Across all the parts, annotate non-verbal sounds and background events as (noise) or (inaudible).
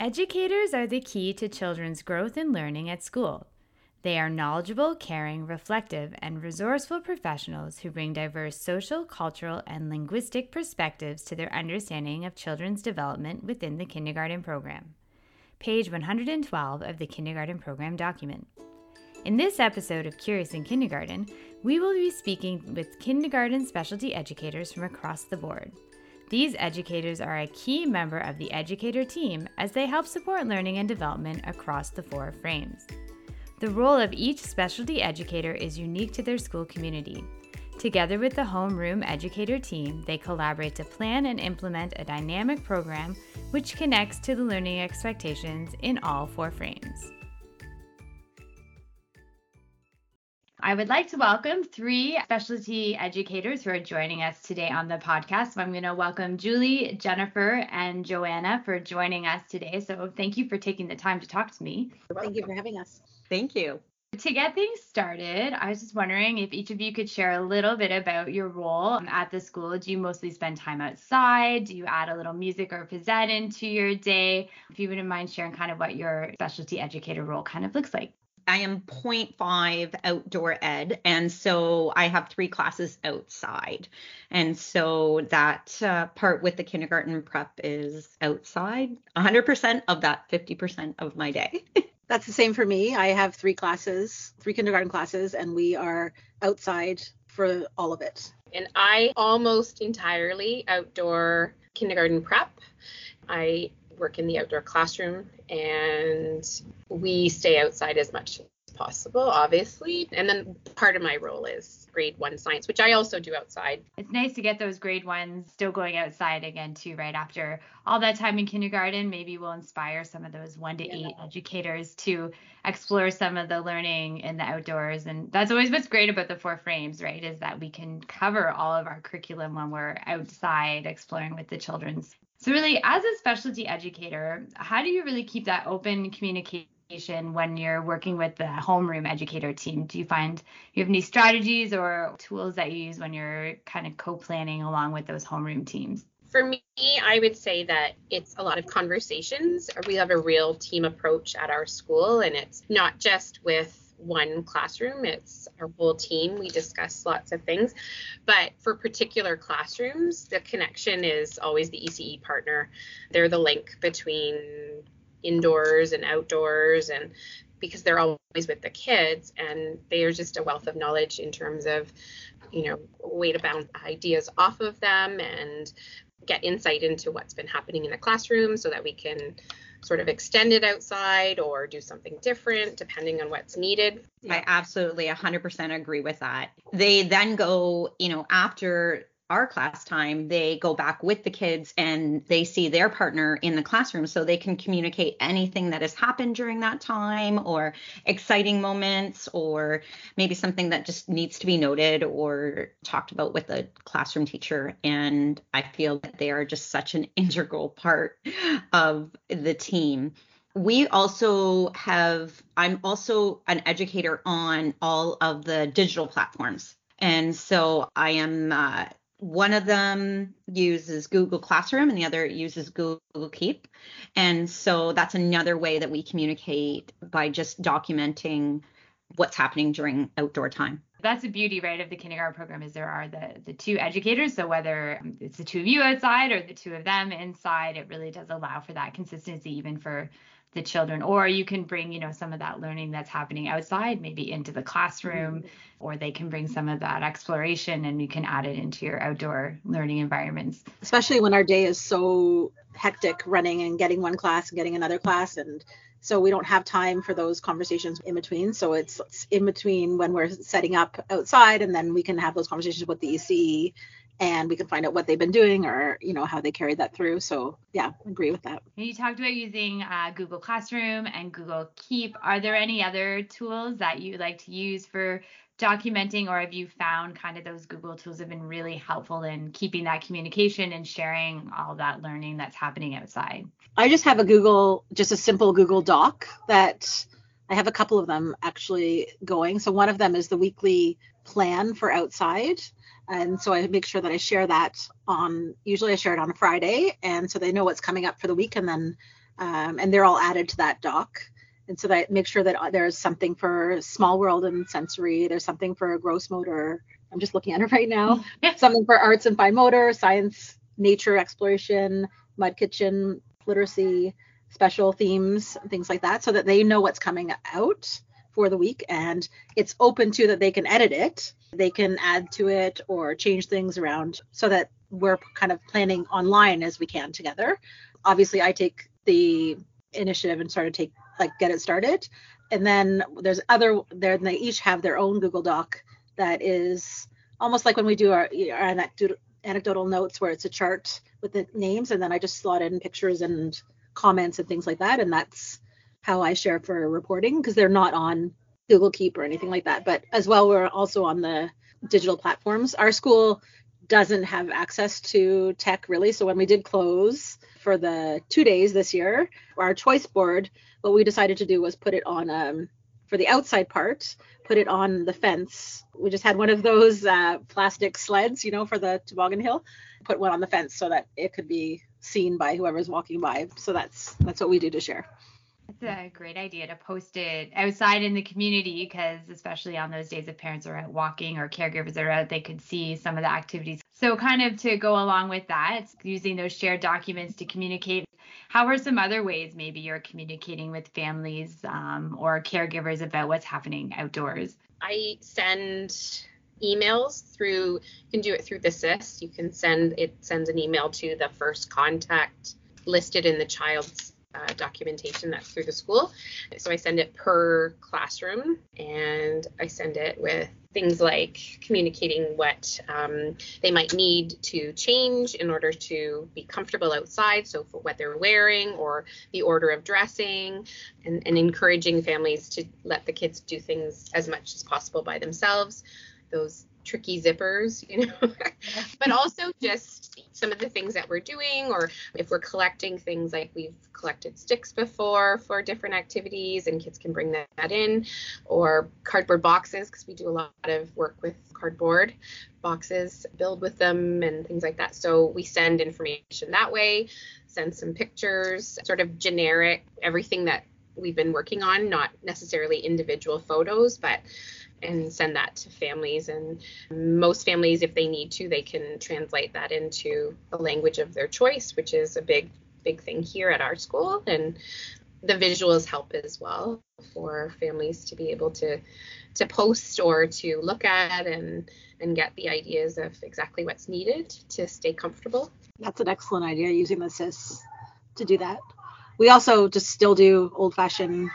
Educators are the key to children's growth and learning at school. They are knowledgeable, caring, reflective, and resourceful professionals who bring diverse social, cultural, and linguistic perspectives to their understanding of children's development within the kindergarten program. Page 112 of the kindergarten program document. In this episode of Curious in Kindergarten, we will be speaking with kindergarten specialty educators from across the board. These educators are a key member of the educator team as they help support learning and development across the four frames. The role of each specialty educator is unique to their school community. Together with the homeroom educator team, they collaborate to plan and implement a dynamic program which connects to the learning expectations in all four frames. I would like to welcome three specialty educators who are joining us today on the podcast. So I'm going to welcome Julie, Jennifer, and Joanna for joining us today. So thank you for taking the time to talk to me. Thank you for having us. Thank you. To get things started, I was just wondering if each of you could share a little bit about your role um, at the school. Do you mostly spend time outside? Do you add a little music or phys ed into your day? If you wouldn't mind sharing kind of what your specialty educator role kind of looks like. I am 0.5 outdoor ed. And so I have three classes outside. And so that uh, part with the kindergarten prep is outside 100% of that 50% of my day. (laughs) That's the same for me. I have three classes, three kindergarten classes, and we are outside for all of it. And I almost entirely outdoor kindergarten prep. I work in the outdoor classroom and we stay outside as much as possible, obviously. And then part of my role is grade one science, which I also do outside. It's nice to get those grade ones still going outside again, too, right after all that time in kindergarten. Maybe we'll inspire some of those one to yeah. eight educators to explore some of the learning in the outdoors. And that's always what's great about the four frames, right? Is that we can cover all of our curriculum when we're outside exploring with the children's so, really, as a specialty educator, how do you really keep that open communication when you're working with the homeroom educator team? Do you find you have any strategies or tools that you use when you're kind of co planning along with those homeroom teams? For me, I would say that it's a lot of conversations. We have a real team approach at our school, and it's not just with one classroom, it's our whole team. We discuss lots of things. But for particular classrooms, the connection is always the ECE partner. They're the link between indoors and outdoors and because they're always with the kids and they are just a wealth of knowledge in terms of you know way to bounce ideas off of them and get insight into what's been happening in the classroom so that we can sort of extend it outside or do something different depending on what's needed. I absolutely 100% agree with that. They then go, you know, after our class time, they go back with the kids and they see their partner in the classroom so they can communicate anything that has happened during that time or exciting moments or maybe something that just needs to be noted or talked about with the classroom teacher. And I feel that they are just such an (laughs) integral part of the team we also have i'm also an educator on all of the digital platforms and so I am uh, one of them uses Google Classroom and the other uses Google Keep. And so that's another way that we communicate by just documenting what's happening during outdoor time. That's the beauty, right, of the kindergarten program is there are the the two educators. So whether it's the two of you outside or the two of them inside, it really does allow for that consistency even for the children or you can bring you know some of that learning that's happening outside maybe into the classroom mm-hmm. or they can bring some of that exploration and you can add it into your outdoor learning environments especially when our day is so hectic running and getting one class and getting another class and so we don't have time for those conversations in between so it's, it's in between when we're setting up outside and then we can have those conversations with the ec and we can find out what they've been doing or you know how they carried that through. So yeah agree with that. You talked about using uh, google classroom and google keep? Are there any other tools that you like to use for documenting or have you found kind of those google tools have been really helpful in keeping that communication and sharing all that learning that's happening outside? I just have a google just a simple google doc that i have a couple of them actually going so one of them is the weekly plan for outside and so I make sure that I share that on usually I share it on a Friday and so they know what's coming up for the week and then um, and they're all added to that doc. And so that make sure that there's something for small world and sensory. There's something for gross motor. I'm just looking at it right now. (laughs) something for arts and fine motor, science, nature exploration, mud kitchen, literacy, special themes, things like that, so that they know what's coming out for the week and it's open to that they can edit it. They can add to it or change things around so that we're kind of planning online as we can together. Obviously, I take the initiative and sort of take like get it started. And then there's other there they each have their own Google Doc that is almost like when we do our, our anecdotal notes where it's a chart with the names and then I just slot in pictures and comments and things like that. And that's how I share for reporting because they're not on Google Keep or anything like that. But as well, we're also on the digital platforms. Our school doesn't have access to tech really. So when we did close for the two days this year, our choice board, what we decided to do was put it on um, for the outside part, put it on the fence. We just had one of those uh, plastic sleds, you know, for the toboggan hill. Put one on the fence so that it could be seen by whoever's walking by. So that's that's what we do to share. It's a great idea to post it outside in the community because, especially on those days if parents are out walking or caregivers are out, they could see some of the activities. So, kind of to go along with that, using those shared documents to communicate. How are some other ways maybe you're communicating with families um, or caregivers about what's happening outdoors? I send emails through you can do it through the SIS. You can send it sends an email to the first contact listed in the child's uh, documentation that's through the school. So I send it per classroom and I send it with things like communicating what um, they might need to change in order to be comfortable outside. So for what they're wearing or the order of dressing and, and encouraging families to let the kids do things as much as possible by themselves. Those tricky zippers, (laughs) you know, but also just some of the things that we're doing, or if we're collecting things like we've collected sticks before for different activities and kids can bring that in, or cardboard boxes, because we do a lot of work with cardboard boxes, build with them and things like that. So we send information that way, send some pictures, sort of generic, everything that we've been working on, not necessarily individual photos, but and send that to families. And most families, if they need to, they can translate that into a language of their choice, which is a big, big thing here at our school. And the visuals help as well for families to be able to to post or to look at and and get the ideas of exactly what's needed to stay comfortable. That's an excellent idea using the SIS to do that. We also just still do old fashioned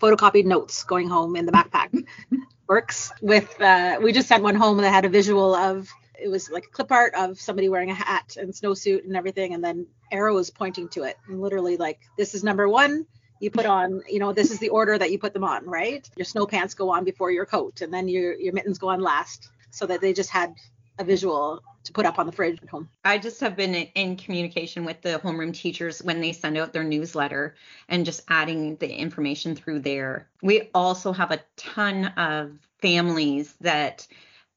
photocopied notes going home in the backpack (laughs) works with uh, we just sent one home that had a visual of it was like clip art of somebody wearing a hat and snowsuit and everything and then arrows pointing to it. And literally like this is number one you put on you know this is the order that you put them on right? Your snow pants go on before your coat and then your your mittens go on last. So that they just had a visual to put up on the fridge at home. I just have been in communication with the homeroom teachers when they send out their newsletter and just adding the information through there. We also have a ton of families that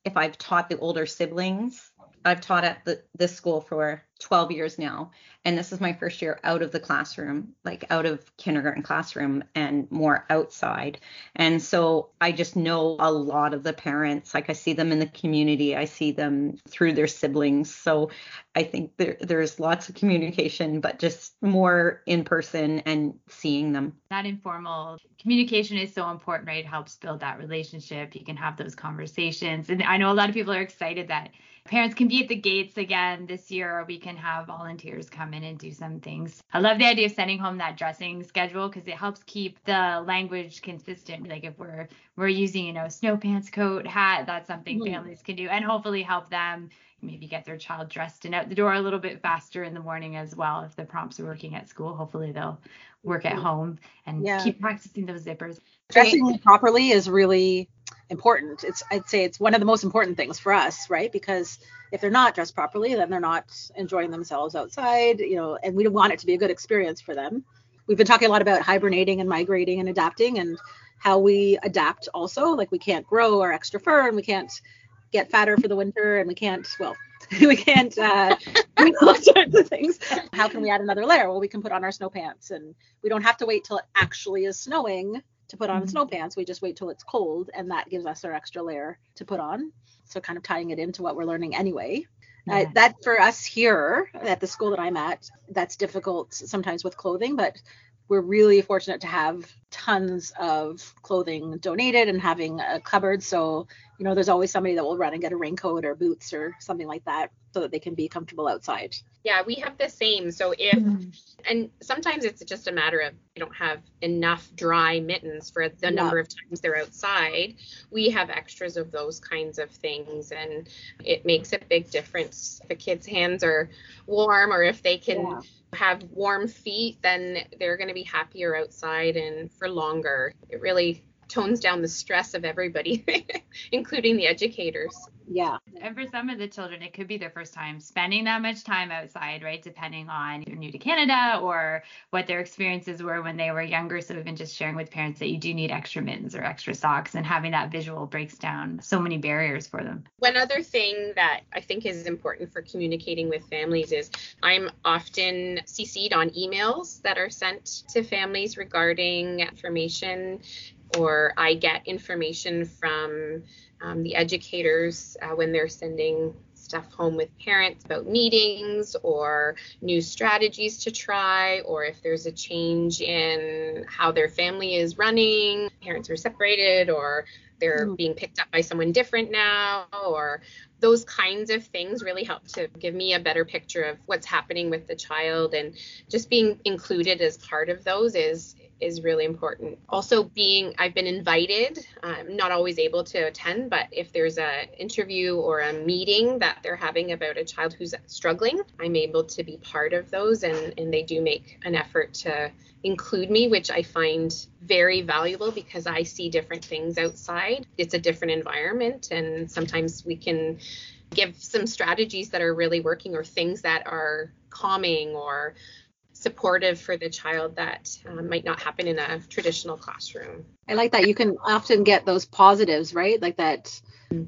if I've taught the older siblings, I've taught at the, this school for 12 years now and this is my first year out of the classroom like out of kindergarten classroom and more outside. And so i just know a lot of the parents like i see them in the community i see them through their siblings. So i think there, there's lots of communication but just more in person and seeing them. That informal communication is so important right? It helps build that relationship. You can have those conversations. And i know a lot of people are excited that parents can be at the gates again this year or we can have volunteers come in and do some things. I love the idea of sending home that dressing schedule because it helps keep the language consistent. Like if we're we're using, you know, snow pants, coat, hat, that's something mm-hmm. families can do and hopefully help them maybe get their child dressed and out the door a little bit faster in the morning as well. If the prompts are working at school, hopefully they'll work at home and yeah. keep practicing those zippers. Dressing properly is really important. It's I'd say it's one of the most important things for us, right? Because if they're not dressed properly, then they're not enjoying themselves outside, you know, and we want it to be a good experience for them. We've been talking a lot about hibernating and migrating and adapting and how we adapt also. Like we can't grow our extra fur and we can't get fatter for the winter and we can't well (laughs) we can't uh, (laughs) all sorts of things. How can we add another layer? Well, we can put on our snow pants, and we don't have to wait till it actually is snowing to put on mm-hmm. snow pants. We just wait till it's cold, and that gives us our extra layer to put on. So kind of tying it into what we're learning anyway. Uh, that for us here at the school that I'm at, that's difficult sometimes with clothing, but we're really fortunate to have tons of clothing donated and having a cupboard. So, you know, there's always somebody that will run and get a raincoat or boots or something like that so that they can be comfortable outside. Yeah, we have the same. So if mm-hmm. And sometimes it's just a matter of you don't have enough dry mittens for the yeah. number of times they're outside. We have extras of those kinds of things and it makes a big difference. If a kid's hands are warm or if they can yeah. have warm feet, then they're going to be happier outside and for longer. It really tones down the stress of everybody, (laughs) including the educators. Yeah. And for some of the children, it could be their first time spending that much time outside, right? Depending on you're new to Canada or what their experiences were when they were younger. So even just sharing with parents that you do need extra mittens or extra socks and having that visual breaks down so many barriers for them. One other thing that I think is important for communicating with families is I'm often CC'd on emails that are sent to families regarding information or I get information from um, the educators uh, when they're sending stuff home with parents about meetings or new strategies to try, or if there's a change in how their family is running, parents are separated, or they're mm. being picked up by someone different now, or those kinds of things really help to give me a better picture of what's happening with the child and just being included as part of those is is really important. Also, being I've been invited. I'm not always able to attend, but if there's a interview or a meeting that they're having about a child who's struggling, I'm able to be part of those, and and they do make an effort to include me, which I find very valuable because I see different things outside. It's a different environment, and sometimes we can give some strategies that are really working or things that are calming or supportive for the child that um, might not happen in a traditional classroom. I like that you can often get those positives, right? Like that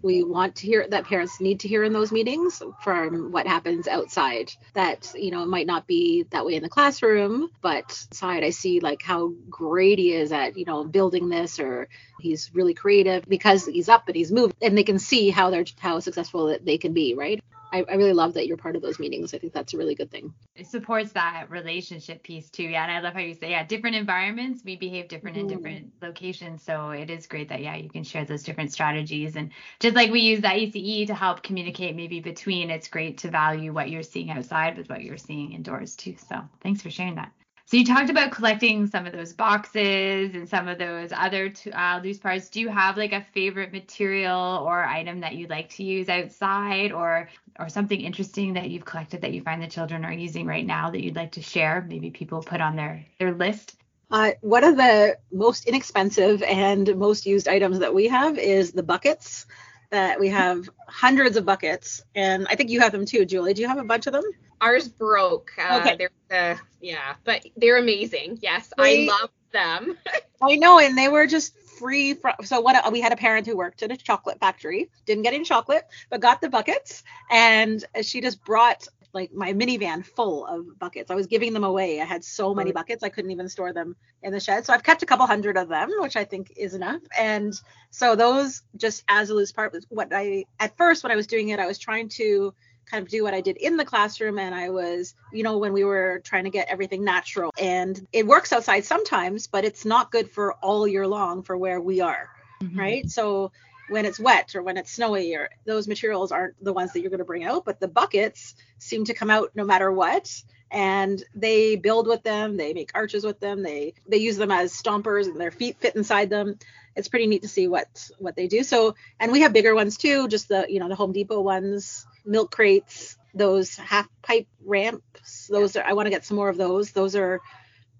we want to hear that parents need to hear in those meetings from what happens outside. That, you know, it might not be that way in the classroom, but side I see like how great he is at, you know, building this or he's really creative because he's up and he's moved and they can see how they're how successful that they can be, right? I, I, really love that you're part of those meetings. I think that's a really good thing. It supports that relationship piece too. Yeah. And I love how you say, yeah, different environments, we behave different mm. in different locations. So it is great that, yeah, you can share those different strategies. And just like we use that ECE to help communicate maybe between, it's great to value what you're seeing outside with what you're seeing indoors too. So thanks for sharing that. So you talked about collecting some of those boxes and some of those other uh, loose parts. Do you have like a favorite material or item that you like to use outside, or or something interesting that you've collected that you find the children are using right now that you'd like to share? Maybe people put on their their list. Uh, one of the most inexpensive and most used items that we have is the buckets. That we have hundreds of buckets, and I think you have them too, Julie. Do you have a bunch of them? Ours broke. Uh, okay. They're, uh, yeah, but they're amazing. Yes, they, I love them. (laughs) I know, and they were just free from. So what? We had a parent who worked at a chocolate factory, didn't get any chocolate, but got the buckets, and she just brought like my minivan full of buckets. I was giving them away. I had so many buckets I couldn't even store them in the shed. So I've kept a couple hundred of them, which I think is enough. And so those just as a loose part was what I at first when I was doing it, I was trying to kind of do what I did in the classroom. And I was, you know, when we were trying to get everything natural. And it works outside sometimes, but it's not good for all year long for where we are. Mm-hmm. Right. So when it's wet or when it's snowy or those materials aren't the ones that you're going to bring out, but the buckets seem to come out no matter what and they build with them they make arches with them they they use them as stompers and their feet fit inside them it's pretty neat to see what what they do so and we have bigger ones too just the you know the home depot ones milk crates, those half pipe ramps. Those are I want to get some more of those. Those are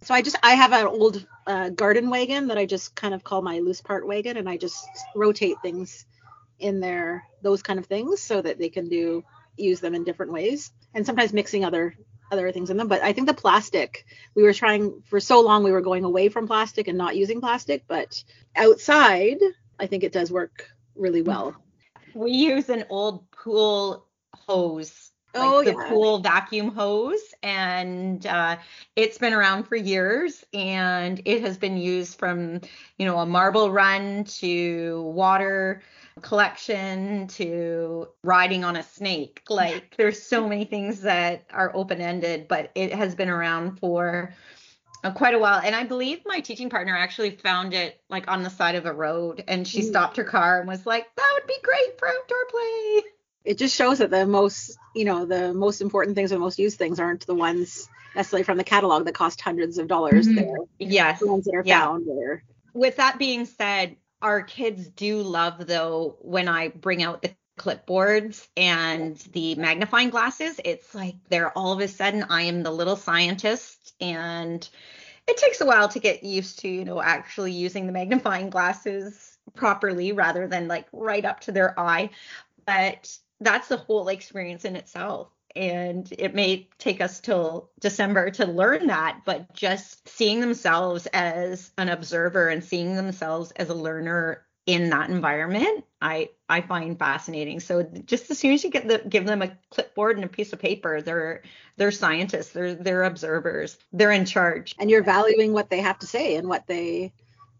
so I just I have an old uh, garden wagon that I just kind of call my loose part wagon, and I just rotate things in there, those kind of things, so that they can do use them in different ways, and sometimes mixing other other things in them. But I think the plastic we were trying for so long we were going away from plastic and not using plastic, but outside I think it does work really well. We use an old pool hose like Oh, the yeah. pool vacuum hose and uh, it's been around for years and it has been used from you know a marble run to water collection to riding on a snake like there's so many things that are open ended but it has been around for uh, quite a while and i believe my teaching partner actually found it like on the side of a road and she Mm. stopped her car and was like that would be great for outdoor play It just shows that the most, you know, the most important things or the most used things aren't the ones necessarily from the catalog that cost hundreds of dollars. Mhm. They're yes the ones that are Yeah. found or with that being said, our kids do love though when I bring out the clipboards and the magnifying glasses. It's like they're all of a sudden I am the little scientist and it takes a while to get used to, you know, actually using the magnifying glasses properly rather than like right up to their eye. But that's the whole experience in itself. And it may take us till December to learn that, but just seeing themselves as an observer and seeing themselves as a learner in that environment, I I find fascinating. So just as soon as you get the give them a clipboard and a piece of paper, they're they're scientists, they're they're observers, they're in charge. and you're valuing what they have to say and what they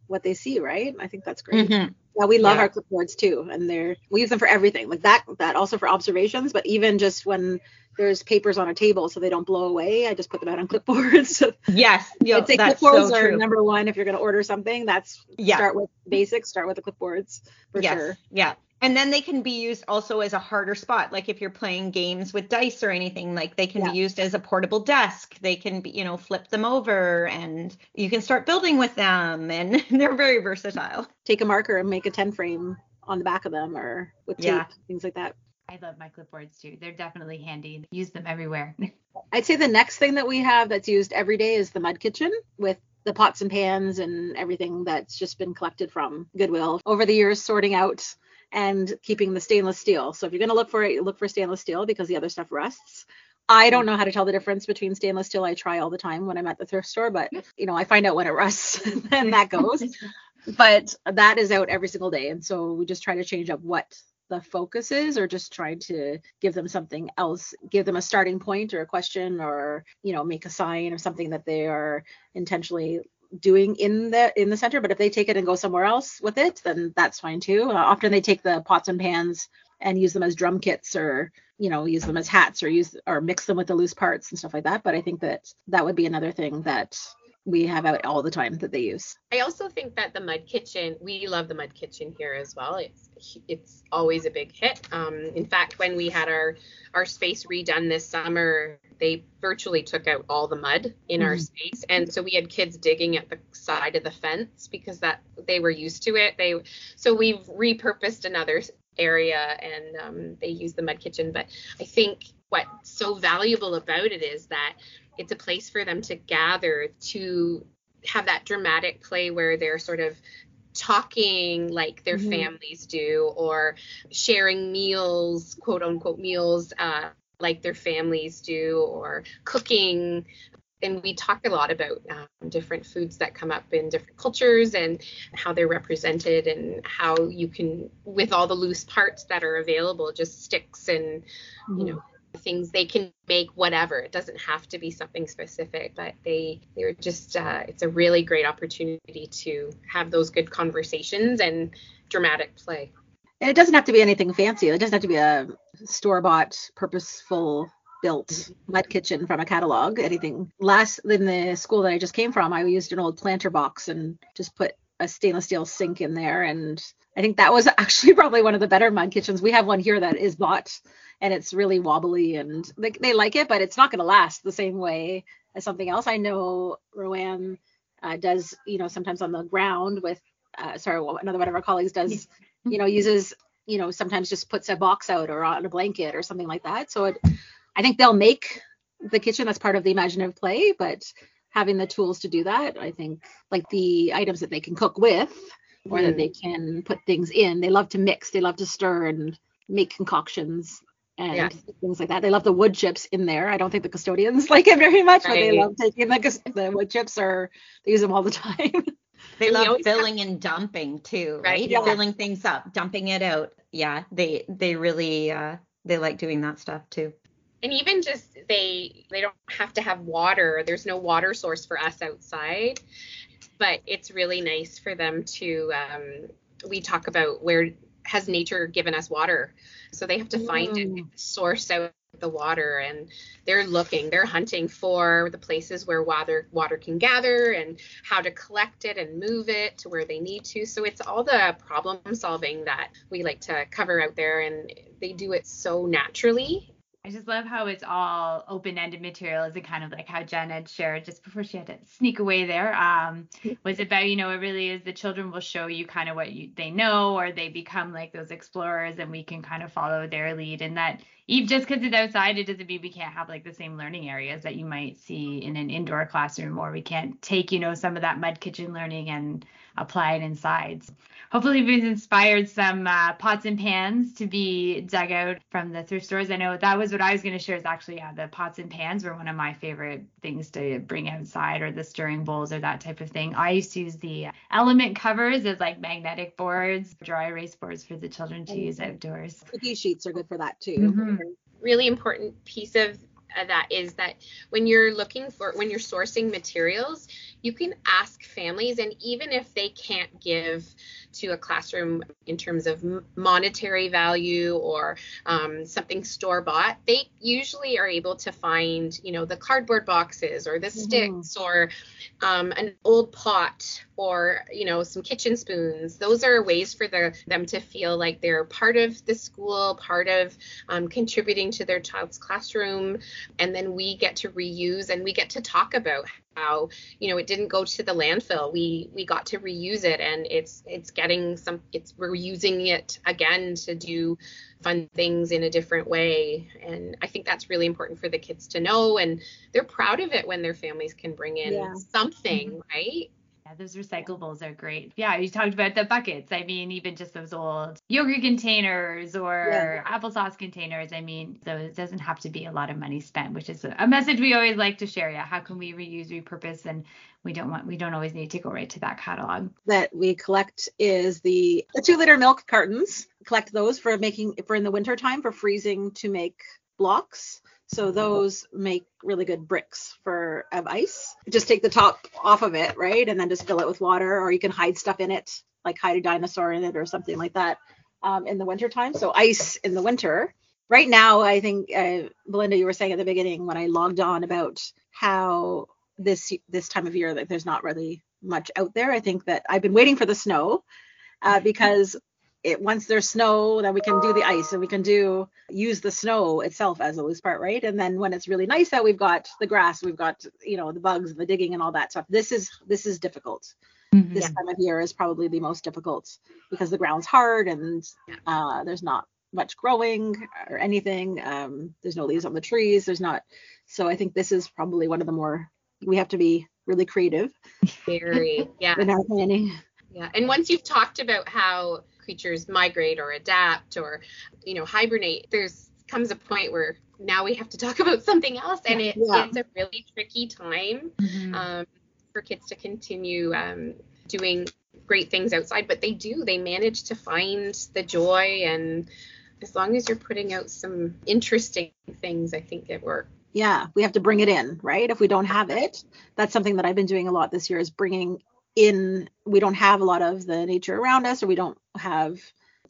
what they see, right? I think that's great. Mhm. Yeah, we love Yeah. our clipboards too, and they're we use them for everything, like that. That also for observations, but even just when there's papers on a table so they don't blow away, I just put them out on (laughs) clipboards. Yes, yo, I'd say that's clipboards so are true. number one if you're going to order something. That's Yeah. start with basics. Start with the clipboards for yes, sure. Yeah. And then they can be used also as a harder spot. Like if you're playing games with dice or anything, like they can Yeah. be used as a portable desk. They can be, you know, flip them over and you can start building with them. And (laughs) they're very versatile. Take a marker and make a 10 frame on the back of them or with tape, Yeah. things like that. I love my clipboards too. They're definitely handy. Use them everywhere. (laughs) I'd say the next thing that we have that's used every day is the mud kitchen with the pots and pans and everything that's just been collected from Goodwill over the years, sorting out and keeping the stainless steel. So if you're going to look for it, look for stainless steel because the other stuff rusts. I don't know how to tell the difference between stainless steel. I try all the time when I'm at the thrift store, but you know, I find out when it rusts (laughs) and that goes. (laughs) but that is out every single day. And so we just try to change up what the focus is or just trying to give them something else give them a starting point or a question or you know make a sign or something that they are intentionally doing in the in the center. But if they take it and go somewhere else with it then that's fine too. Uh, often they take the pots and pans and use them as drum kits or you know use them as hats or use or mix them with the loose parts and stuff like that. But i think that that would be another thing that we have out all the time that they use I also think that the mud kitchen, we love the mud kitchen here as well. It's it's always a big hit. Um, in fact, when we had our our space redone this summer, they virtually took out all the mud in our Mhm. space, and so we had kids digging at the side of the fence because that they were used to it. They so we've repurposed another area and um, they use the mud kitchen. But I think what's so valuable about it is that it's a place for them to gather to have that dramatic play where they're sort of talking like their Mhm. families do or sharing meals quote unquote meals uh, like their families do or cooking and we talk a lot about um, different foods that come up in different cultures and how they're represented and how you can with all the loose parts that are available just sticks and you know things they can make whatever it doesn't have to be something specific but they they're just uh, it's a really great opportunity to have those good conversations and dramatic play And it doesn't have to be anything fancy. It doesn't have to be a store bought, purposeful built mud kitchen from a catalog. Anything. Last in the school that I just came from, I used an old planter box and just put a stainless steel sink in there. And I think that was (laughs) actually probably one of the better mud kitchens. We have one here that is bought and it's really wobbly and they, they like it, but it's not going to last the same way as something else. I know Rowan uh, does, you know, sometimes on the ground with, uh, sorry, another one of our colleagues does you know uses you know sometimes just puts a box out or on a blanket or something like that so it, i think they'll make the kitchen that's part of the imaginative play but having the tools to do that i think like the items that they can cook with or that Mm. they can put things in they love to mix they love to stir and make concoctions and Yeah. things like that they love the wood chips in there i don't think the custodians (laughs) like it very much but they love taking the, the wood chips or they use them all the (laughs) time They And love always have- filling and dumping too, Right, right? yeah. Filling things up, dumping it out. Yeah, they they really uh they like doing that stuff too and even just they they don't have to have water there's no water source for us outside but it's really nice for them to um, we talk about where has nature given us water. So they have to find mm. it source out the water and they're looking they're hunting for the places where water water can gather and how to collect it and move it to where they need to. So it's all the problem solving that we like to cover out there and they do it so naturally I just love how it's all open-ended materials and kind of like how Jen had shared just before she had to sneak away there. Um, (laughs) was about you know it really is the children will show you kind of what you, they know or they become like those explorers and we can kind of follow their lead and that even just because it's outside it doesn't mean we can't have like the same learning areas that you might see in an indoor classroom or we can't take you know some of that mud kitchen learning and apply it inside hopefully we've inspired some uh, pots and pans to be dug out from the thrift stores. I know that was what I was going to share is actually, yeah, the pots and pans were one of my favorite things to bring outside or the stirring bowls or that type of thing. I used to use the element covers as like magnetic boards, dry erase boards for the children to use outdoors. Cookie sheets are good for that too. Mm-hmm. Really important piece of Uh, that is that when you're looking for when you're sourcing materials you can ask families and even if they can't give to a classroom in terms of monetary value or um, something store bought, they usually are able to find, you know, the cardboard boxes or the mm-hmm. sticks or um, an old pot or you know some kitchen spoons those are ways for the, them to feel like they're part of the school part of um, contributing to their child's classroom and then we get to reuse and we get to talk about how you know it didn't go to the landfill we we got to reuse it and it's it's getting some it's we're using it again to do fun things in a different way and i think that's really important for the kids to know and they're proud of it when their families can bring in yeah. something mm-hmm. right yeah, those recyclables are great. Yeah, you talked about the buckets. I mean, even just those old yogurt containers or yeah. applesauce containers. I mean, so it doesn't have to be a lot of money spent, which is a message we always like to share. Yeah, how can we reuse, repurpose, and we don't want we don't always need to go right to that catalog. That we collect is the the two liter milk cartons. Collect those for making for in the winter time for freezing to make blocks. So those make really good bricks for of ice. Just take the top off of it, right? And then just fill it with water, or you can hide stuff in it, like hide a dinosaur in it or something like that um, in the winter time. So ice in the winter. Right now, I think uh, Belinda, you were saying at the beginning when I logged on about how this this time of year that there's not really much out there. I think that I've been waiting for the snow uh, because it once there's snow then we can do the ice and we can do use the snow itself as a loose part right? And then when it's really nice out we've got the grass we've got you know the bugs the digging and all that stuff this is this is difficult. Mm-hmm. this time of year is probably the most difficult because the ground's hard and uh, there's not much growing or anything. Um, there's no leaves on the trees. There's not so i think this is probably one of the more we have to be really creative. Very yeah in our planning. Yeah and once you've talked about how creatures migrate or adapt or you know hibernate there's comes a point where now we have to talk (laughs) about something else and it, yeah. it's a really tricky time mm-hmm. um, for kids to continue um, doing great things outside but they do they manage to find the joy and as long as you're putting out some interesting things i think it works yeah we have to bring it in right if we don't have it that's something that i've been doing a lot this year is bringing in we don't have a lot of the nature around us or we don't have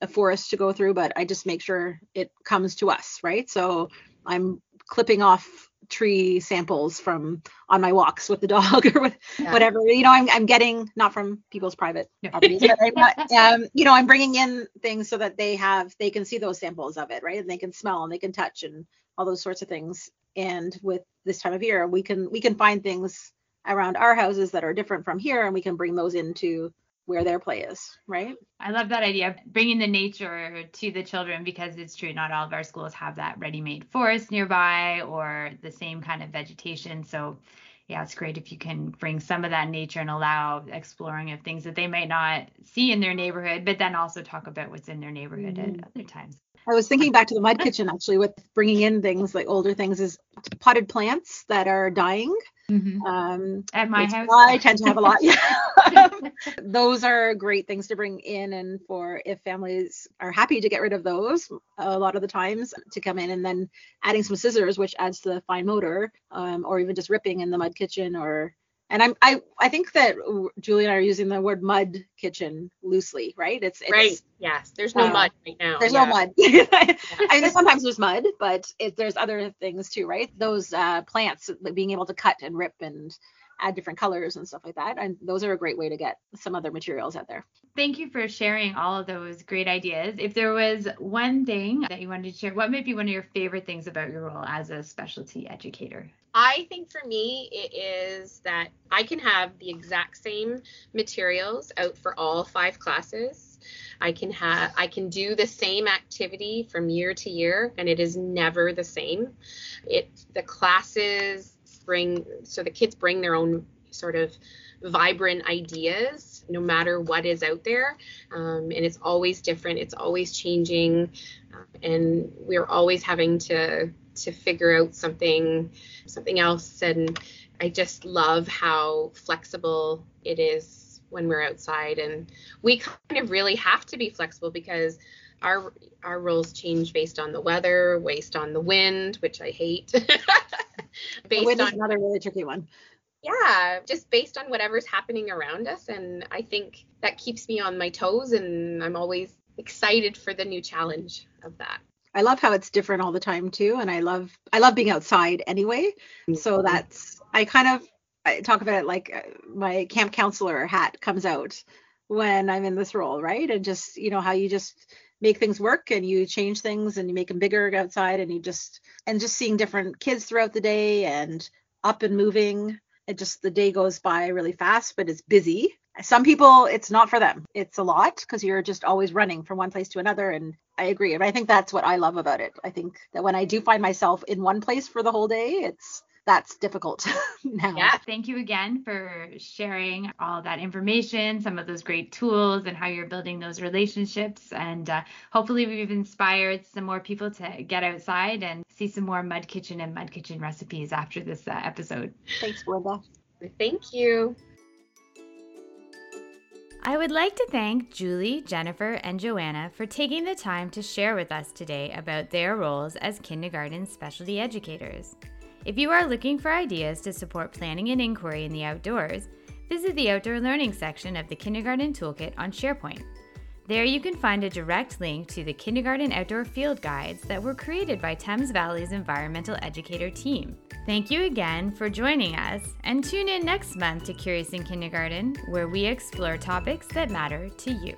a forest to go through but i just make sure it comes to us right? So i'm clipping off tree samples from on my walks with the (laughs) dog or with yeah. whatever. You know I'm, I'm getting not from people's private properties but um, you know i'm bringing in things so that they have they can see those samples of it right? And they can smell and they can touch and all those sorts of things. And with this time of year we can we can find things around our houses that are different from here and we can bring those into where their play is, right? I love that idea, of bringing the nature to the children because it's true, not all of our schools have that ready made forest nearby or the same kind of vegetation. So, yeah, it's great if you can bring some of that nature and allow exploring of things that they might not see in their neighborhood, but then also talk about what's in their neighborhood mm-hmm. at other times. I was thinking back to the mud kitchen actually with bringing in things like older things is potted plants that are dying Mhm. Um, At my house, I tend to have a lot. Yeah. (laughs) (laughs) those are great things to bring in, and for if families are happy to get rid of those, a lot of the times to come in and then adding some scissors, which adds to the fine motor, um, or even just ripping in the mud kitchen or. And I'm I I think that Julie and I are using the word mud kitchen loosely, right? It's, it's Right. Yes. There's no Uh, mud right now. there's Yeah. no mud. (laughs) I mean, sometimes there's mud, but it, there's other things too, right? Those uh, plants being able to cut and rip and add different colors and stuff like that, and those are a great way to get some other materials out there. Thank you for sharing all of those great ideas. If there was one thing that you wanted to share, what might be one of your favorite things about your role as a specialty educator? I think for me, it is that I can have the exact same materials out for all five classes. I can have I can do the same activity from year to year and it is never the same. It the classes bring so the kids bring their own sort of vibrant ideas no matter what is out there. Um, and it's always different it's always changing uh, and we're always having to to figure out something something else. And i just love how flexible it is when we're outside. And we kind of really have to be flexible because our our roles change based on the weather based on the wind which i hate (laughs) based on another really tricky one. yeah just based on whatever's happening around us and i think that keeps me on my toes and i'm always excited for the new challenge of that I love how it's different all the time too, and I love I love being outside anyway. So that's I kind of I talk about it like uh, my camp counselor hat comes out when I'm in this role, right? And just you know how you just make things work and you change things and you make them bigger outside and you just and just seeing different kids throughout the day and up and moving. It just the day goes by really fast, but it's busy. Some people it's not for them. It's a lot because you're just always running from one place to another and I agree. And I think that's what I love about it. I think that when I do find myself in one place for the whole day, it's that's difficult (laughs) now. yeah Thank you again for sharing all that information, some of those great tools, and how you're building those relationships. And uh, hopefully, we've inspired some more people to get outside and see some more mud kitchen and mud kitchen recipes after this uh, episode. Thanks, Belinda. thank you I would like to thank Julie, Jennifer, and Joanna for taking the time to share with us today about their roles as kindergarten specialty educators. If you are looking for ideas to support planning and inquiry in the outdoors, visit the Outdoor Learning section of the Kindergarten Toolkit on SharePoint. There you can find a direct link to the Kindergarten Outdoor Field Guides that were created by Thames Valley's environmental educator team. Thank you again for joining us, and tune in next month to Curious in Kindergarten, where we explore topics that matter to you.